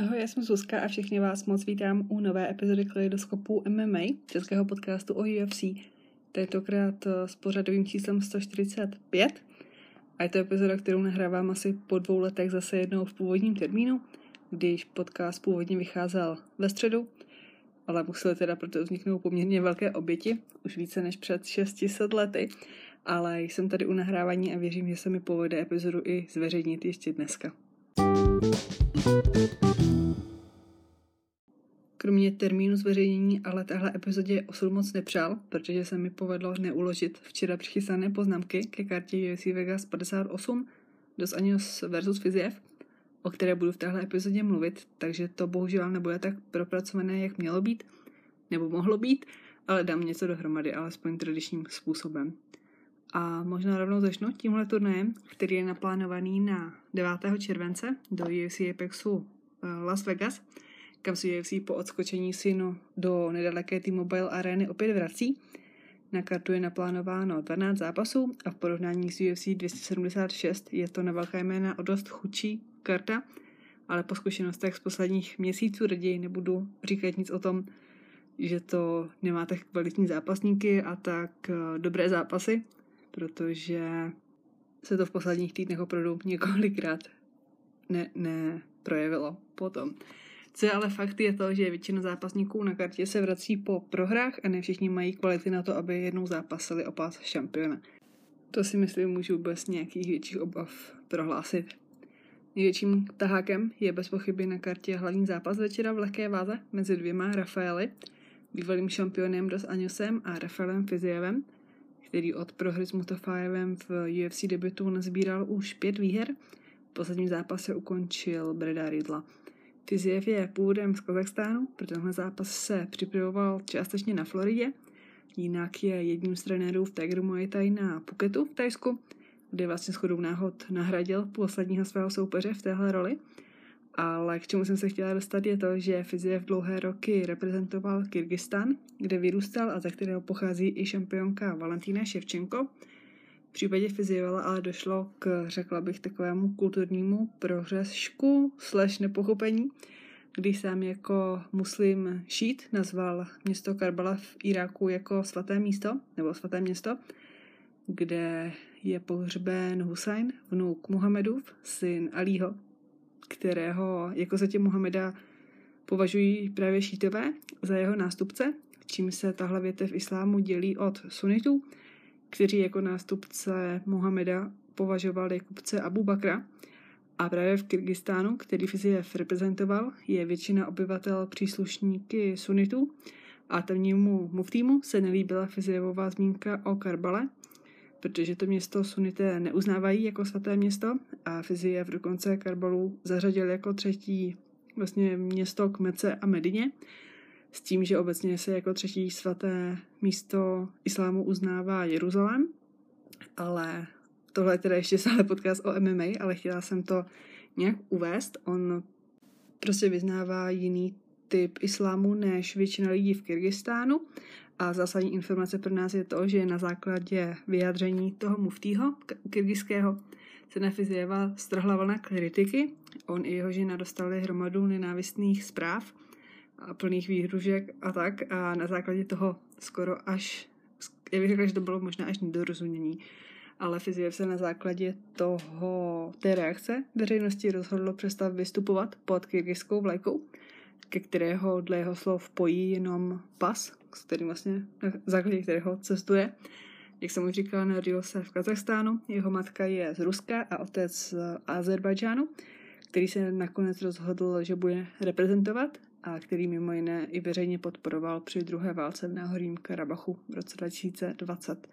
Ahoj, já jsem Zuzka a všechny vás moc vítám u nové epizody Kaleidoskopu MMA, českého podcastu o UFC. Tentokrát eh, s pořadovým číslem 145. A je to epizoda, kterou nahrávám asi po dvou letech zase jednou v původním termínu, když podcast původně vycházel ve středu, ale museli teda proto vzniknout poměrně velké oběti, už více než před 600 lety. Ale jsem tady u nahrávání a věřím, že se mi povede epizodu i zveřejnit ještě dneska. Kromě termínu zveřejnění ale tahle epizodě osud moc nepřál, protože se mi povedlo neuložit včera přichystané poznámky ke kartě UFC Vegas 58 Dos Anjos versus Fiziev, o které budu v téhle epizodě mluvit, takže to bohužel nebude tak propracované, jak mělo být, nebo mohlo být, ale dám něco dohromady, alespoň tradičním způsobem. A možná rovnou začnu tímhle turnajem, který je naplánovaný na 9. července do UFC Apexu eh, Las Vegas, kam se UFC po odskočení synu do nedaleké T-Mobile arény opět vrací. Na kartu je naplánováno 12 zápasů a v porovnání s UFC 276 je to na velká jména o dost chudší karta, ale po zkušenostech z posledních měsíců raději nebudu říkat nic o tom, že to nemá tak kvalitní zápasníky a tak eh, dobré zápasy, protože se to v posledních týdnech opravdu několikrát ne, neprojevilo potom. Co je ale fakt je to, že většina zápasníků na kartě se vrací po prohrách a ne všichni mají kvality na to, aby jednou zápasili o pás šampiona. To si myslím můžu bez nějakých větších obav prohlásit. Největším tahákem je bez pochyby na kartě hlavní zápas večera v lehké váze mezi dvěma Rafaeli, bývalým šampionem Dos Añosem a Rafaelem Fizievem, který od prohry s Mutafajevem v UFC debutu nazbíral už pět výher. V posledním zápase ukončil Breda Ridla. Fiziev je původem z Kazachstánu, pro tenhle zápas se připravoval částečně na Floridě, jinak je jedním z trenérů v Tiger Muay Thai na Phuketu v Tajsku, kde vlastně shodou náhod nahradil posledního svého soupeře v téhle roli. Ale k čemu jsem se chtěla dostat je to, že Fiziev dlouhé roky reprezentoval Kyrgyzstan, kde vyrůstal a ze kterého pochází i šampionka Valentína Ševčenko. V případě Fizievala ale došlo k, řekla bych, takovému kulturnímu prohřešku slash nepochopení, když sám jako muslim šít nazval město Karbala v Iráku jako svaté místo, nebo svaté město, kde je pohřben Husajn, vnuk Muhammedův, syn Alího, kterého jako zatě Muhammeda považují právě šítové za jeho nástupce, čím se tahle větev islámu dělí od sunitů, kteří jako nástupce Muhammeda považovali kupce Abu Bakra. A právě v Kyrgyzstánu, který Fiziev reprezentoval, je většina obyvatel příslušníky sunitů a tamnímu muftýmu se nelíbila Fizievová zmínka o Karbale, protože to město sunité neuznávají jako svaté město. A Fiziev dokonce Karbalu zařadil jako třetí vlastně město k Mece a Medině, s tím, že obecně se jako třetí svaté místo islámu uznává Jeruzalém, ale tohle je teda ještě stále podcast o MMA, ale chtěla jsem to nějak uvést. On prostě vyznává jiný typ islámu než většina lidí v Kyrgyzstánu a zásadní informace pro nás je to, že na základě vyjádření toho muftýho kyrgyzského se na Fizieva strhla vlna kritiky. On i jeho žena dostali hromadu nenávistných zpráv a plných výhružek a tak. A na základě toho skoro až, já bych řekla, že to bylo možná až nedorozumění, ale Fiziev se na základě toho, té reakce veřejnosti rozhodlo přestat vystupovat pod kyrgyzskou vlajkou, ke kterého dle jeho slov pojí jenom pas, s kterým vlastně, na základě kterého cestuje. Jak jsem už říkala, narodil se v Kazachstánu, jeho matka je z Ruska a otec z Azerbajdžánu, který se nakonec rozhodl, že bude reprezentovat a který mimo jiné i veřejně podporoval při druhé válce v Náhorním Karabachu v roce 2020.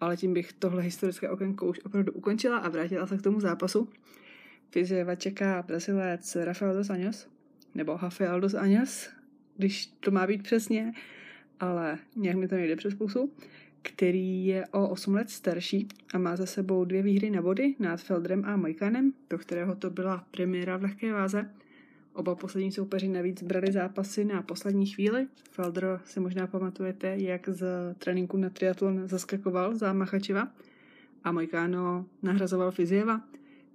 Ale tím bych tohle historické okénko už opravdu ukončila a vrátila se k tomu zápasu. Fizieva čeká Brazilec Rafael dos Anjos, nebo Rafael dos Anjos, když to má být přesně, ale nějak mi to nejde přes pusu, který je o 8 let starší a má za sebou dvě výhry na body nad Feldrem a Mojkanem, pro kterého to byla premiéra v lehké váze Oba poslední soupeři navíc brali zápasy na poslední chvíli. Felder si možná pamatujete, jak z tréninku na triatlon zaskakoval za Machačeva a Mojkáno nahrazoval Fizieva.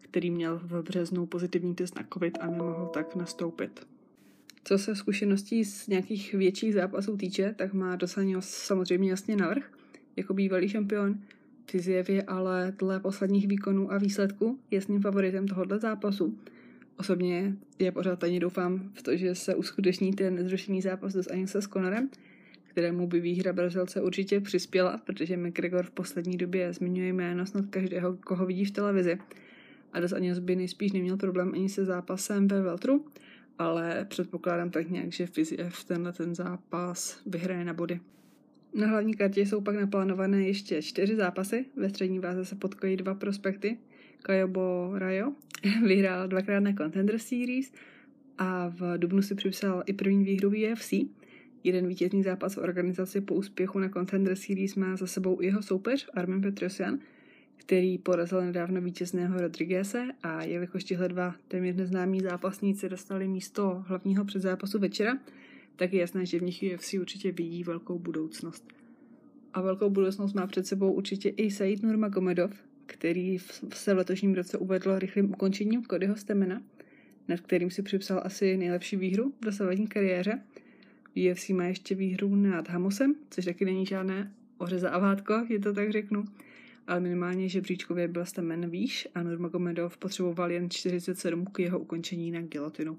který měl v březnu pozitivní test na COVID a nemohl tak nastoupit. Co se zkušeností z nějakých větších zápasů týče, tak má Dosanio samozřejmě jasně navrh, jako bývalý šampion. Fiziev je ale dle posledních výkonů a výsledků jasným favoritem tohoto zápasu. Osobně je pořád ani doufám v to, že se uskuteční ten nezrušený zápas s Anise s Conorem, kterému by výhra Brazilce určitě přispěla, protože McGregor v poslední době zmiňuje jméno snad každého, koho vidí v televizi. A Dos Anjos by nejspíš neměl problém ani se zápasem ve Veltru, ale předpokládám tak nějak, že Fiziev tenhle ten zápas vyhraje na body. Na hlavní kartě jsou pak naplánované ještě čtyři zápasy. Ve střední váze se potkojí dva prospekty. Kajobo Rayo vyhrál dvakrát na Contender Series a v Dubnu si připsal i první výhru v UFC. Jeden vítězný zápas v organizaci po úspěchu na Contender Series má za sebou jeho soupeř Armin Petrosian, který porazil nedávno vítězného Rodrigueze a jelikož tihle dva téměř neznámí zápasníci dostali místo hlavního předzápasu večera, tak je jasné, že v nich UFC určitě vidí velkou budoucnost. A velkou budoucnost má před sebou určitě i Said Nurmagomedov, který se v letošním roce uvedl rychlým ukončením Codyho Stemena, nad kterým si připsal asi nejlepší výhru v dosavadní kariéře. UFC má ještě výhru nad Hamosem, což taky není žádné ořeza a vátko, je to tak řeknu ale minimálně žebříčkově byl Stemen výš a Nurmagomedov potřeboval jen 47 k jeho ukončení na gilotinu.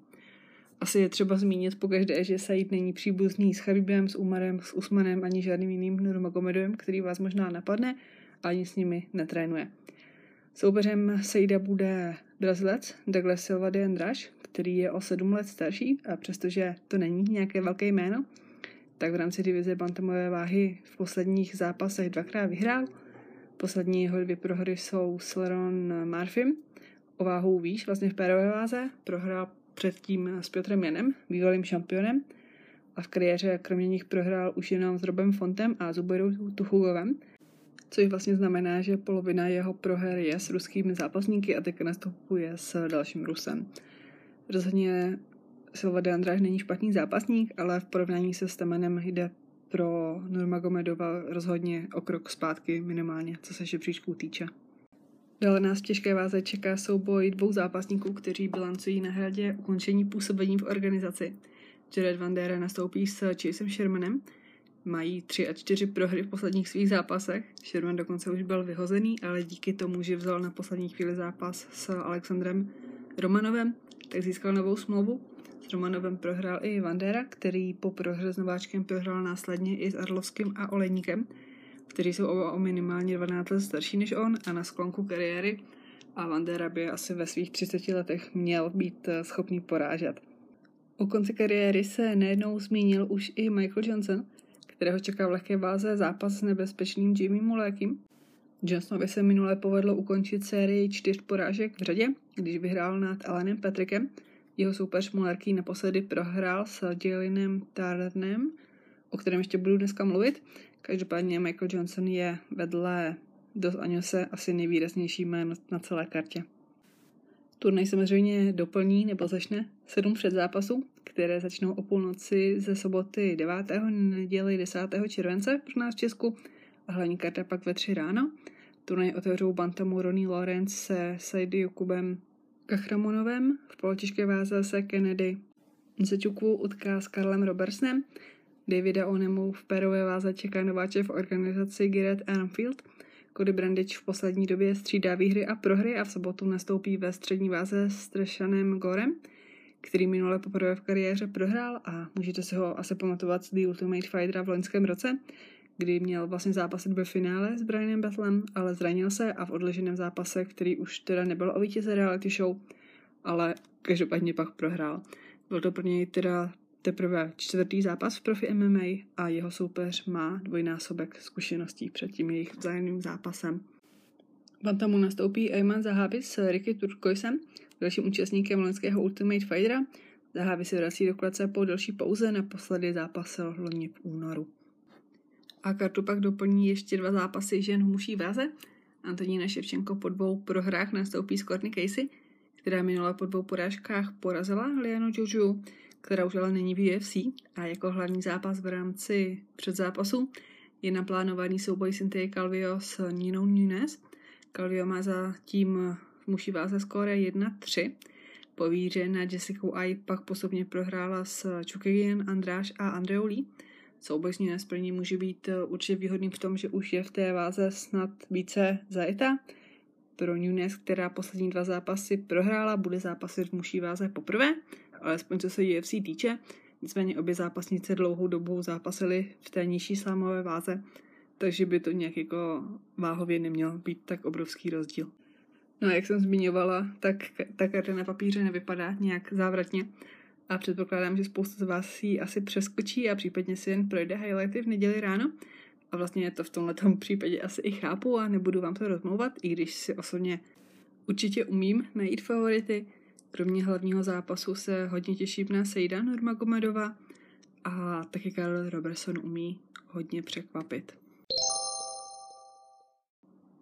Asi je třeba zmínit pokaždé, že Said není příbuzný s Chabibem, s Umarem, s Usmanem ani žádným jiným Nurmagomedovem, který vás možná napadne, ani s nimi netrénuje. Soupeřem Saida bude Brazilec Douglas Silva de Andrade, který je o 7 let starší a přestože to není nějaké velké jméno, tak v rámci divize bantamové váhy v posledních zápasech dvakrát vyhrál – Poslední jeho dvě prohry jsou s Leron Murphym. O váhu výš, vlastně v pérové váze. Prohrál předtím s Piotrem Janem, bývalým šampionem. A v kariéře kromě nich prohrál už jenom s Robem Fontem a Zuberou Tuchugovem. Což vlastně znamená, že polovina jeho proher je s ruskými zápasníky a teď nastupuje s dalším Rusem. Rozhodně Silva de Andrade není špatný zápasník, ale v porovnání se Stamenem jde pro Nurmagomedova rozhodně o krok zpátky minimálně, co se žebříčků týče. Dále nás v těžké váze čeká souboj dvou zápasníků, kteří bilancují na hradě ukončení působení v organizaci. Jared Van Der nastoupí s Chasem Shermanem, mají tři a čtyři prohry v posledních svých zápasech. Sherman dokonce už byl vyhozený, ale díky tomu, že vzal na poslední chvíli zápas s Alexandrem Romanovem, tak získal novou smlouvu Romanovem prohrál i Vandera, který po prohře s Nováčkem prohrál následně i s Arlovským a Olejníkem, kteří jsou oba o minimálně 12 let starší než on a na sklonku kariéry a Vandera by asi ve svých 30 letech měl být eh, schopný porážet. O konci kariéry se nejednou zmínil už i Michael Johnson, kterého čeká v lehké váze zápas s nebezpečným Jimmy Mulékem. Johnsonovi se minule povedlo ukončit sérii čtyř porážek v řadě, když vyhrál nad Alanem Patrickem – jeho soupeř Mularký naposledy prohrál s Jalinem Tarnem, o kterém ještě budu dneska mluvit. Každopádně Michael Johnson je vedle Dos Anjose asi nejvýraznější jméno na celé kartě. Turnaj samozřejmě doplní nebo začne sedm předzápasů, které začnou o půlnoci ze soboty 9. neděli 10. července pro nás v Česku a hlavní karta pak ve 3 ráno. Turnaj otevřou Bantamu Ronnie Lawrence se Saidi Jokubem Kachramonovem, v polotěžké váze se Kennedy Zečukvu utká s Karlem Robertsem, Davida Onemu v pérové váze čeká nováče v organizaci Garrett Armfield, Cody Brandič v poslední době střídá výhry a prohry a v sobotu nastoupí ve střední váze s Treshanem Gorem, který minule poprvé v kariéře prohrál a můžete si ho asi pamatovat z The Ultimate Fighter v loňském roce, kdy měl vlastně zápasit ve finále s Brianem Battlem, ale zranil se a v odloženém zápase, který už teda nebyl o vítěze reality show, ale každopádně pak prohrál. Byl to pro něj teda teprve čtvrtý zápas v profi MMA a jeho soupeř má dvojnásobek zkušeností před tím jejich vzájemným zápasem. Bantamu nastoupí Ayman Zahavi s Ricky Turkoisem, dalším účastníkem loňského Ultimate Fightera. Zahavi se vrací do klece po delší pauze, naposledy zápasil loni v únoru. A kartu pak doplní ještě dva zápasy žen v muší váze. Antonína Ševčenko po dvou prohrách nastoupí s Courtney Casey, která minula po dvou porážkách porazila Lianu Joju, která už ale není v UFC a jako hlavní zápas v rámci předzápasu je naplánovaný souboj Cynthia Calvio s Ninou Nunes. Calvio má zatím muší váze skóre 1-3. Po výhře na Jessica Ai pak posobně prohrála s Chukagian, Andráš a Andreoli. Souboj s ní první může být určitě výhodný v tom, že už je v té váze snad více zajeta. Pro Nunes, která poslední dva zápasy prohrála, bude zápasit v muší váze poprvé, alespoň co se UFC týče. Nicméně obě zápasnice dlouhou dobu zápasily v té nižší slámové váze, takže by to nějak jako váhově neměl být tak obrovský rozdíl. No a jak jsem zmiňovala, tak ta karta na papíře nevypadá nějak závratně a předpokládám, že spousta z vás si asi přeskočí a případně si jen projde highlighty v neděli ráno. A vlastně to v tomhle případě asi i chápu a nebudu vám to rozmlouvat, i když si osobně určitě umím najít favority. Kromě hlavního zápasu se hodně těším na Sejda Nurmagomedova a taky Karl Robertson umí hodně překvapit.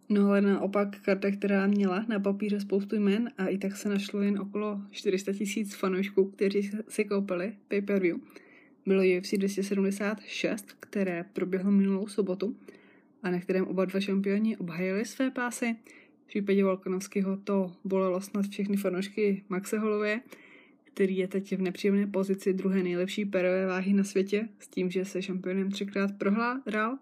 No ale naopak karta, která měla na papíře spoustu jmen a i tak se našlo jen okolo 400 tisíc fanoušků, kteří si koupili pay-per-view. Bylo UFC 276, které proběhlo minulou sobotu a na kterém oba dva šampioni obhajili své pásy. V případě Volkanovského to bolelo snad všechny fanoušky Maxe Holloway, který je teď v nepříjemné pozici druhé nejlepší perové váhy na světě, s tím, že se šampionem třikrát prohrál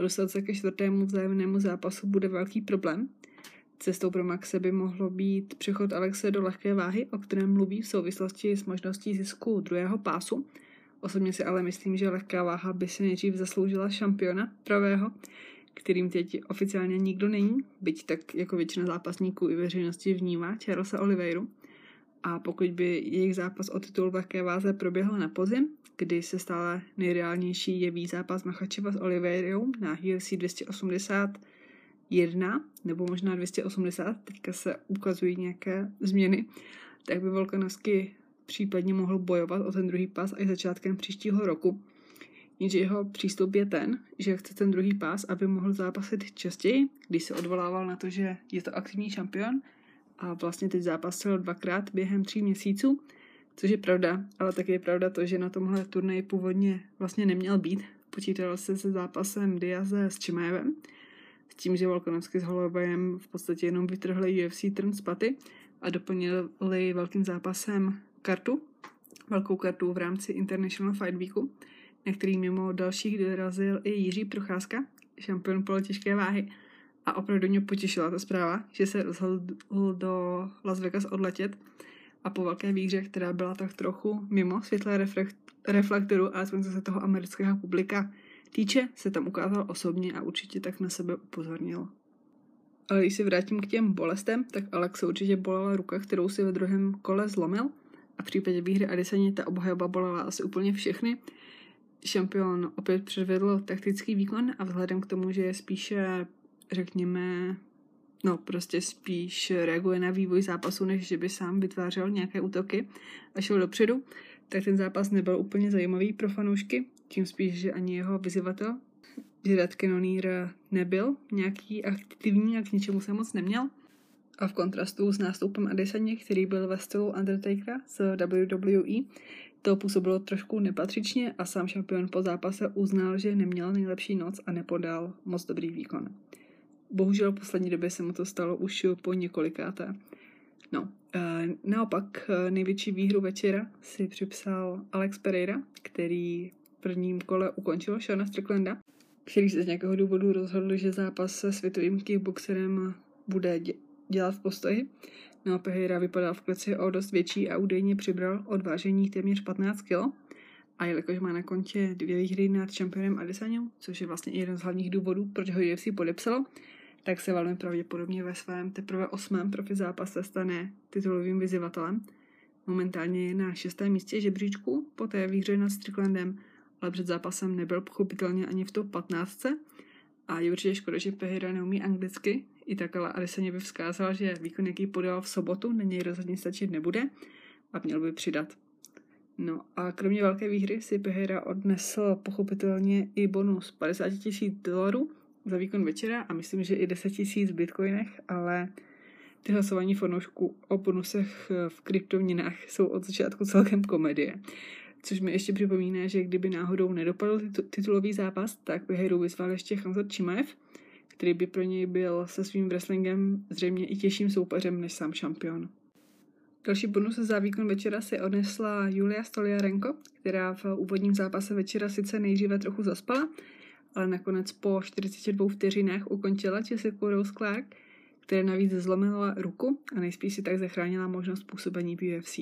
Dostat se ke čtvrtému vzájemnému zápasu bude velký problém. Cestou pro Maxe by mohlo být přechod Alexe do lehké váhy, o kterém mluví v souvislosti s možností zisku druhého pásu. Osobně si ale myslím, že lehká váha by si nejdřív zasloužila šampiona pravého, kterým teď oficiálně nikdo není, byť tak jako většina zápasníků i veřejnosti vnímá Charlesa Oliveiru. A pokud by jejich zápas o titul v lehké váze proběhl na podzim, kdy se stále nejreálnější jeví zápas Machačeva s Oliveirou na UFC 281, nebo možná 280, teďka se ukazují nějaké změny, tak by Volkanovsky případně mohl bojovat o ten druhý pas až začátkem příštího roku. Jenže jeho přístup je ten, že chce ten druhý pás, aby mohl zápasit častěji, když se odvolával na to, že je to aktivní šampion a vlastně teď zápasil dvakrát během tří měsíců, což je pravda, ale také je pravda to, že na tomhle turnaji původně vlastně neměl být. Počítal se se zápasem Diaze s Čimajevem, s tím, že Volkanovský s Hollowayem v podstatě jenom vytrhli UFC trn z paty a doplnili velkým zápasem kartu, velkou kartu v rámci International Fight Weeku, na který mimo dalších dorazil i Jiří Procházka, šampion těžké váhy. A opravdu mě potěšila ta zpráva, že se rozhodl do Las Vegas odletět a po velké výhře, která byla tak trochu mimo světlé reflektoru, alespoň co se toho amerického publika týče, se tam ukázal osobně a určitě tak na sebe upozornil. Ale když se vrátím k těm bolestem, tak Alex určitě bolela ruka, kterou si ve druhém kole zlomil a v případě výhry Adesaně ta obhajoba bolela asi úplně všechny. Šampion opět předvedl taktický výkon a vzhledem k tomu, že je spíše, řekněme, no prostě spíš reaguje na vývoj zápasu, než že by sám vytvářel nějaké útoky a šel dopředu, tak ten zápas nebyl úplně zajímavý pro fanoušky, tím spíš, že ani jeho vyzývatel, Gerard Cannonier nebyl nějaký aktivní a k ničemu se moc neměl. A v kontrastu s nástupem Adesaně, který byl ve stylu Undertakera z WWE, to působilo trošku nepatřičně a sám šampion po zápase uznal, že neměl nejlepší noc a nepodal moc dobrý výkon. Bohužel v poslední době se mu to stalo už po několikáté. No, e, naopak e, největší výhru večera si připsal Alex Pereira, který v prvním kole ukončil Shona Stricklanda, který se z nějakého důvodu rozhodl, že zápas se světovým kickboxerem bude dělat v postoji. No, Pereira vypadal v kleci o dost větší a údajně přibral odvážení téměř 15 kg. A jelikož má na kontě dvě výhry nad čempionem Adesanou, což je vlastně jeden z hlavních důvodů, proč ho UFC podepsalo, tak se velmi pravděpodobně ve svém teprve osmém profi zápase stane titulovým vyzývatelem. Momentálně je na šestém místě žebříčku po té výhře nad Stricklandem, ale před zápasem nebyl pochopitelně ani v top 15. A je určitě škoda, že Pehira neumí anglicky, i tak ale Adesaně by vzkázal, že výkon, jaký podal v sobotu, na něj rozhodně stačit nebude a měl by přidat. No a kromě velké výhry si Pereira odnesl pochopitelně i bonus 50 tisíc dolarů za výkon večera a myslím, že i 10 tisíc v bitcoinech, ale ty hlasování fanoušků o bonusech v kryptoměnách jsou od začátku celkem komedie. Což mi ještě připomíná, že kdyby náhodou nedopadl titulový zápas, tak by Hejru vyzval ještě Hamzat Čimaev, který by pro něj byl se svým wrestlingem zřejmě i těžším soupeřem než sám šampion. Další bonus za výkon večera si odnesla Julia Stoliarenko, která v úvodním zápase večera sice nejdříve trochu zaspala, ale nakonec po 42 vteřinách ukončila Jessica Rose Clark, které navíc zlomila ruku a nejspíš si tak zachránila možnost působení v UFC.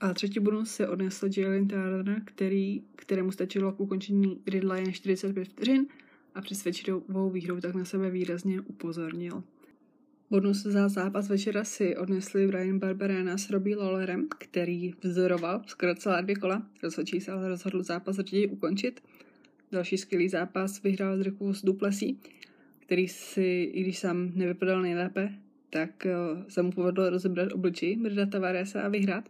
A třetí bonus se odnesl Jalen Turner, který, kterému stačilo k ukončení Ridla jen 45 vteřin a přesvědčivou výhrou tak na sebe výrazně upozornil. Bonus za zápas večera si odnesli Brian Barberena s Robbie Lawlerem, který vzoroval skoro celá dvě kola. Rozhodčí se ale rozhodl zápas raději ukončit. Další skvělý zápas vyhrál Dricus Duplessis, který si, i když sám nevypadal nejlépe, tak eh, se mu povedlo rozebrat obličej Brda Tavaresa a vyhrát,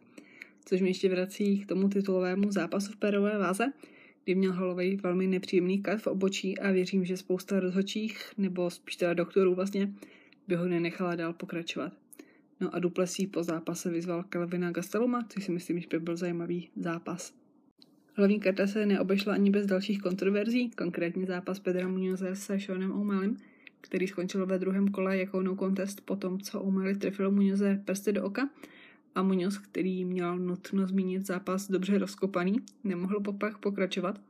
což mě ještě vrací k tomu titulovému zápasu v perové váze, kdy měl Holloway velmi nepříjemný kat v obočí a věřím, že spousta rozhodčích, nebo spíš teda doktorů vlastně, by ho nenechala dál pokračovat. No a Duplessis po zápase vyzval Calvina Gasteluma, což si myslím, že by byl zajímavý zápas. Hlavní karta se neobešla ani bez dalších kontroverzí, konkrétně zápas Pedra Munoze se Seanem O'Malley, který skončil ve druhém kole jako no contest po tom, co O'Malley trefil Munoze prsty do oka a Munoz, který měl nutno zmínit zápas dobře rozkopaný, nemohl popak pokračovat.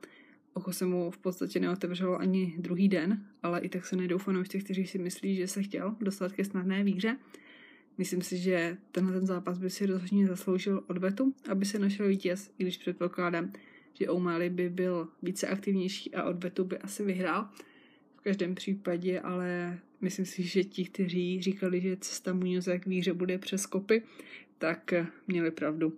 Oko se mu v podstatě neotevřelo ani druhý den, ale i tak se nejdou fanoušci, kteří si myslí, že se chtěl dostat ke snadné výhře. Myslím si, že tenhle ten zápas by si rozhodně zasloužil odvetu, aby se našel vítěz, i když předpokládám, že O'Malley by byl více aktivnější a odvetu by asi vyhrál. V každém případě, ale myslím si, že ti, kteří říkali, že cesta Muñoze k výhře bude přes kopy, tak měli pravdu.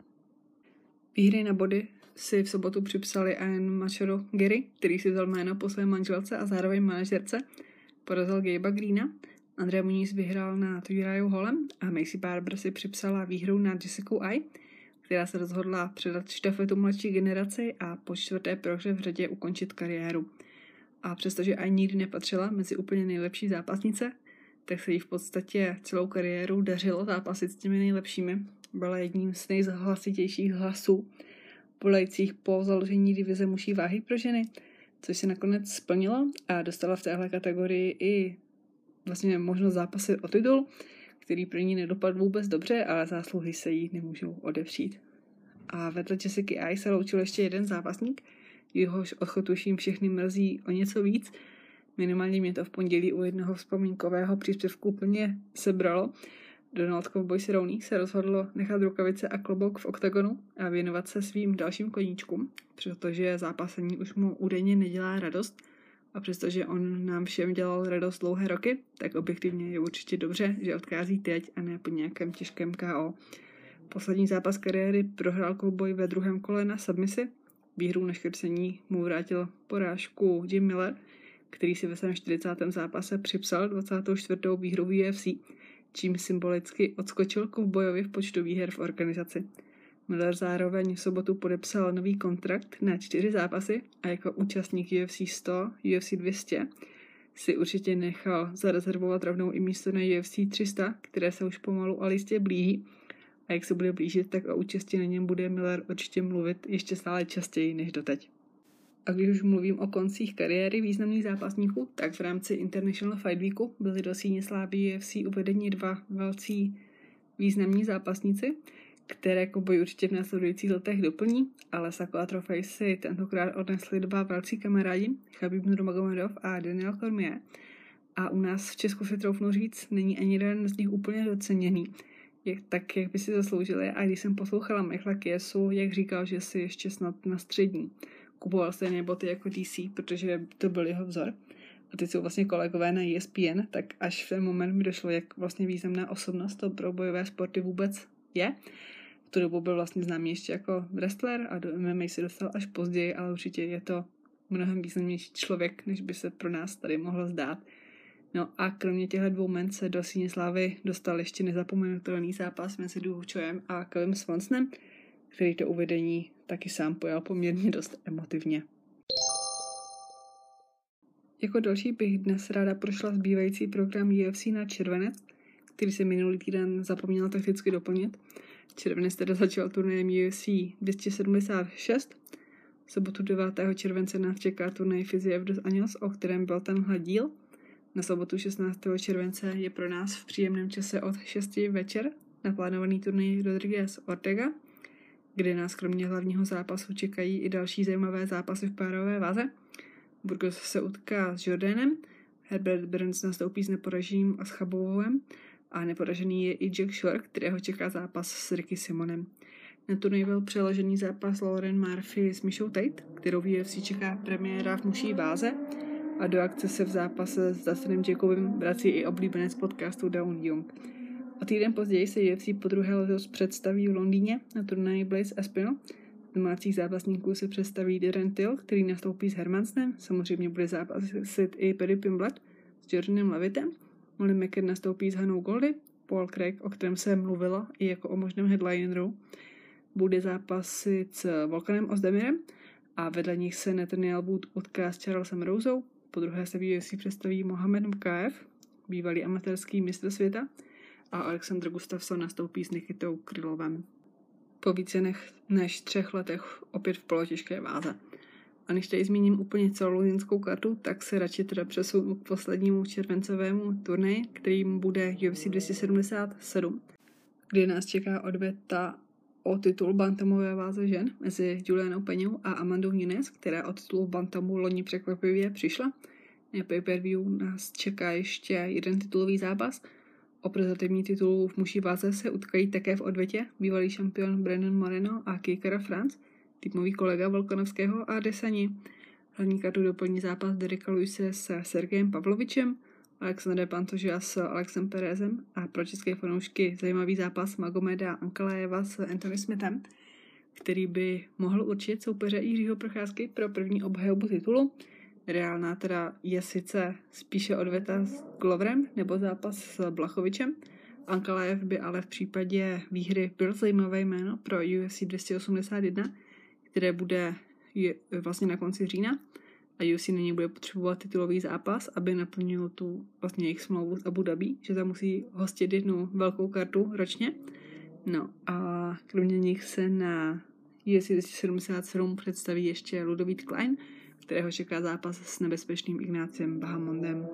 Výhry na body si v sobotu připsali Ian Machado Gary, který si vzal jméno po své manželce a zároveň manažerce, porazil Gabe'a Greena, Andrea Muniz vyhrál na Tujiraju Holem a Macy Barber si připsala výhru na Jessica I, která se rozhodla předat štafetu mladší generaci a po čtvrté prohře v řadě ukončit kariéru. A přestože ani nikdy nepatřila mezi úplně nejlepší zápasnice, tak se jí v podstatě celou kariéru dařilo zápasit s těmi nejlepšími. Byla jedním z nejhlasitějších hlasů volajících po založení divize muší váhy pro ženy, což se nakonec splnilo a dostala v téhle kategorii i vlastně možnost zápasit o titul, který pro ní nedopadl vůbec dobře, ale zásluhy se jí nemůžou odevřít. A vedle Jessica I se loučil ještě jeden zápasník, jehož odchotuším všechny mrzí o něco víc. Minimálně mě to v pondělí u jednoho vzpomínkového příspěvku úplně sebralo. Donald Cowboy Cerrone se rozhodl nechat rukavice a klobouk v oktagonu a věnovat se svým dalším koníčkům, protože zápasení už mu údajně nedělá radost – a přestože on nám všem dělal radost dlouhé roky, tak objektivně je určitě dobře, že odchází teď a ne po nějakém těžkém KO. Poslední zápas kariéry prohrál Cowboy ve druhém kole na submisi. Výhru na škrcení mu vrátil porážku Jim Miller, který si ve svém 40. zápase připsal 24. výhru v UFC, čím symbolicky odskočil Cowboyovi v počtu výher v organizaci. Miller zároveň v sobotu podepsal nový kontrakt na čtyři zápasy a jako účastník UFC 100, UFC 200 si určitě nechal zarezervovat rovnou i místo na UFC 300, které se už pomalu a listě blíží. A jak se bude blížit, tak o účasti na něm bude Miller určitě mluvit ještě stále častěji než doteď. A když už mluvím o koncích kariéry významných zápasníků, tak v rámci International Fight Weeku byli do síně slávy UFC uvedeni dva velcí významní zápasníci – které Koboj určitě v následujících letech doplní, ale Sako a Trofej si tentokrát odnesli dva velcí kamarádi, Chabib Nurmagomedov a Daniel Cormier. A u nás v Česku si troufnu říct, není ani jeden z nich úplně doceněný, jak, tak jak by si zasloužili. A když jsem poslouchala Michaela Kiesu, jak říkal, že si ještě snad na střední kupoval stejné boty jako DC, protože to byl jeho vzor. A teď jsou vlastně kolegové na ESPN, tak až v ten moment mi došlo, jak vlastně významná osobnost to pro bojové sporty vůbec je tu dobu byl vlastně známý ještě jako wrestler a do MMA se dostal až později, ale určitě je to mnohem významnější člověk, než by se pro nás tady mohlo zdát. No a kromě těchto dvou men se do síně slávy dostal ještě nezapomenutelný zápas mezi Chojem a Kevin Swansonem, který to uvedení taky sám pojal poměrně dost emotivně. Jako další bych dnes ráda prošla zbývající program UFC na červenec, který se minulý týden zapomněl takticky doplnit Červenec teda začal turnajem UFC 276. V sobotu 9. července nás čeká turnaj Fiziev dos Años, o kterém byl tenhle díl. Na sobotu 16. července je pro nás v příjemném čase od 6 večer naplánovaný turnaj Rodriguez Ortega, kde nás kromě hlavního zápasu čekají i další zajímavé zápasy v párové váze. Burgos se utká s Jordanem, Herbert Burns nastoupí s neporaženým a s Chabovem a neporažený je i Jack Shore, kterého čeká zápas s Ricky Simonem. Na turnaj byl přeložený zápas Lauren Murphy s Michou Tate, kterou v UFC čeká premiéra v muší váze a do akce se v zápase s Dustinem Jacobem vrací i oblíbenec podcastu Down Young. A týden později se UFC po druhé letos představí v Londýně na turnaji Blaze Espinal. Z domácích zápasníků se představí Darren Till, který nastoupí s Hermansnem, samozřejmě bude zápasit i Perry Pimblet s Jordanem Levitem. Molly McKen nastoupí s Hanou Goldy, Paul Craig, o kterém se mluvilo i jako o možném headlineru, bude zápasit s Volkanem Ozdemirem a vedle nich se Nathaniel Wood utká s Charlesem Rousou. Po druhé se v UFC představí Mohamed Mkaev, bývalý amatérský mistr světa, a Alexandr Gustafsson nastoupí s Nikitou Krylovem. Po více než třech letech opět v polotěžké váze. A než tady zmíním úplně celou linskou kartu, tak se radši teda přesunu k poslednímu červencovému turnaji, kterým bude UFC 277, kde nás čeká odveta o titul bantamové váze žen mezi Julianou Peňou a Amandou Nines, která o titul bantamu loni překvapivě přišla. Na pay-per-view nás čeká ještě jeden titulový zápas. O prezentativní titul v muší váze se utkají také v odvetě bývalý šampion Brennan Moreno a Kikara France, týmový kolega Volkanovského a Desani. Hlavní kartu doplní zápas Dereka Luise se Sergejem Pavlovičem, Alexandre Pantožia s Alexem Perezem a pro české fanoušky zajímavý zápas Magomeda Ankalajeva s Anthony Smithem, který by mohl určit soupeře Jiřího Procházky pro první obhajobu titulu. Reálná teda je sice spíše odveta s Gloverem nebo zápas s Blachovičem. Ankalajev by ale v případě výhry byl zajímavé jméno pro UFC 281, které bude vlastně na konci října a UFC nyní bude potřebovat titulový zápas, aby naplnil tu vlastně jejich smlouvu s Abu Dhabi, že tam musí hostit jednu velkou kartu ročně. No a kromě nich se na UFC 277 představí ještě Ludovít Klein, kterého čeká zápas s nebezpečným Ignáciem Bahamondem.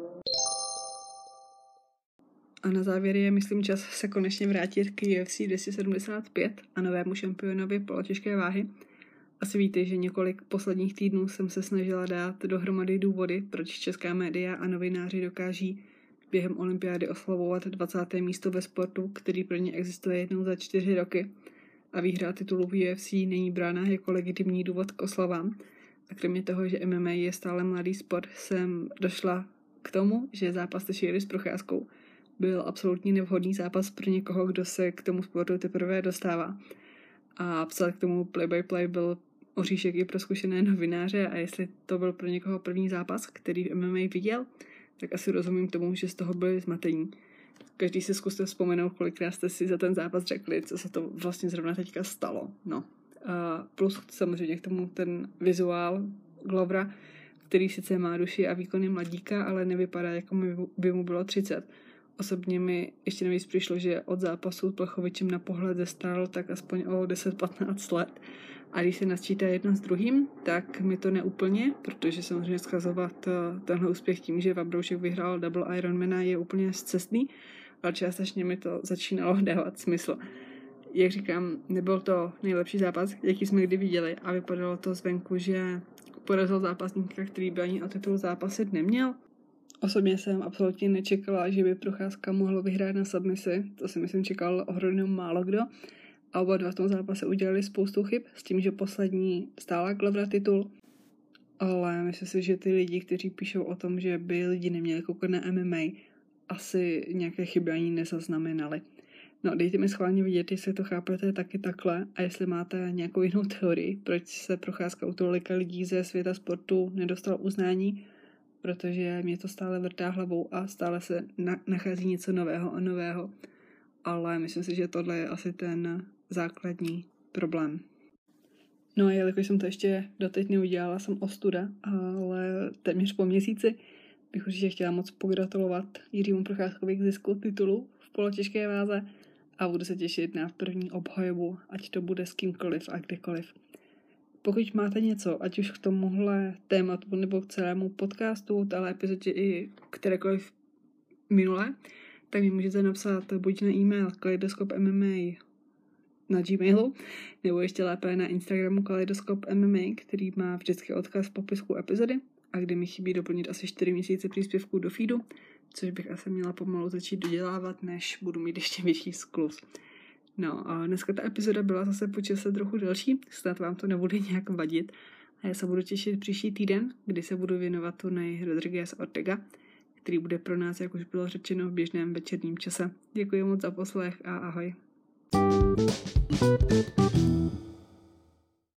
A na závěr je, myslím, čas se konečně vrátit k UFC 275 a novému šampionovi polotěžké váhy, asi víte, že několik posledních týdnů jsem se snažila dát dohromady důvody, proč česká média a novináři dokáží během olympiády oslavovat 20. místo ve sportu, který pro ně existuje jednou za čtyři roky a výhra titulu v UFC není brána jako legitimní důvod k oslavám. A kromě toho, že MMA je stále mladý sport, jsem došla k tomu, že zápas Teixeira s Procházkou byl absolutně nevhodný zápas pro někoho, kdo se k tomu sportu teprve dostává. A psal k tomu play-by-play byl oříšek i pro zkušené novináře a jestli to byl pro někoho první zápas, který v MMA viděl, tak asi rozumím tomu, že z toho byli zmatení. Každý si zkuste vzpomenout, kolikrát jste si za ten zápas řekli, co se to vlastně zrovna teďka stalo. No. A plus samozřejmě k tomu ten vizuál Glovra, který sice má duši a výkony mladíka, ale nevypadá, jako by mu bylo 30. Osobně mi ještě navíc přišlo, že od zápasu s Plechovičem na pohled zestál tak aspoň o 10-15 let a když se nasčítá jedno s druhým, tak mi to neúplně, protože samozřejmě schazovat eh, tenhle úspěch tím, že Vabroušek vyhrál Double Ironmana je úplně zcestný, ale částečně mi to začínalo dávat smysl. Jak říkám, nebyl to nejlepší zápas, jaký jsme kdy viděli a vypadalo to zvenku, že porazil zápasníka, který by ani o titul zápasit neměl. Osobně jsem absolutně nečekala, že by Procházka mohla vyhrát na submisi, to si myslím čekal ohromně málo kdo a oba dva v tom zápase udělali spoustu chyb s tím, že poslední stála Glover titul. Ale myslím si, že ty lidi, kteří píšou o tom, že by lidi neměli koukat na MMA, asi nějaké chyby ani nezaznamenali. No, dejte mi schválně vidět, jestli to chápete taky takhle a jestli máte nějakou jinou teorii, proč se procházka u tolika lidí ze světa sportu nedostal uznání, protože mě to stále vrtá hlavou a stále se na- nachází něco nového a nového. Ale myslím si, že tohle je asi ten základní problém. No a jelikož jsem to ještě doteď neudělala, jsem ostuda, ale téměř po měsíci bych určitě chtěla moc pogratulovat Jiřímu Procházkovi k zisku titulu v polotěžké váze a budu se těšit na první obhajobu, ať to bude s kýmkoliv a kdekoliv. Pokud máte něco, ať už k tomuhle tématu nebo k celému podcastu, téhle epizodě i kterékoliv minule, tak mi můžete napsat buď na e-mail kaleidoskop.mma na Gmailu, nebo ještě lépe na Instagramu Kaleidoskop MMA, který má vždycky odkaz v popisku epizody a kdy mi chybí doplnit asi 4 měsíce příspěvků do feedu, což bych asi měla pomalu začít dodělávat, než budu mít ještě větší sklus. No a dneska ta epizoda byla zase po čase trochu delší, snad vám to nebude nějak vadit. A já se budu těšit příští týden, kdy se budu věnovat turnaji Rodriguez Ortega, který bude pro nás, jak už bylo řečeno, v běžném večerním čase. Děkuji moc za poslech a ahoj. thank you